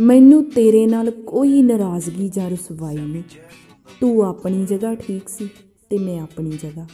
ਮੈਨੂੰ ਤੇਰੇ ਨਾਲ ਕੋਈ ਨਾਰਾਜ਼ਗੀ ਜਾਂ ਰਸਵਾਈ ਨਹੀਂ। ਤੂੰ ਆਪਣੀ ਜਗ੍ਹਾ ਠੀਕ ਸੀ ਤੇ ਮੈਂ ਆਪਣੀ ਜਗ੍ਹਾ।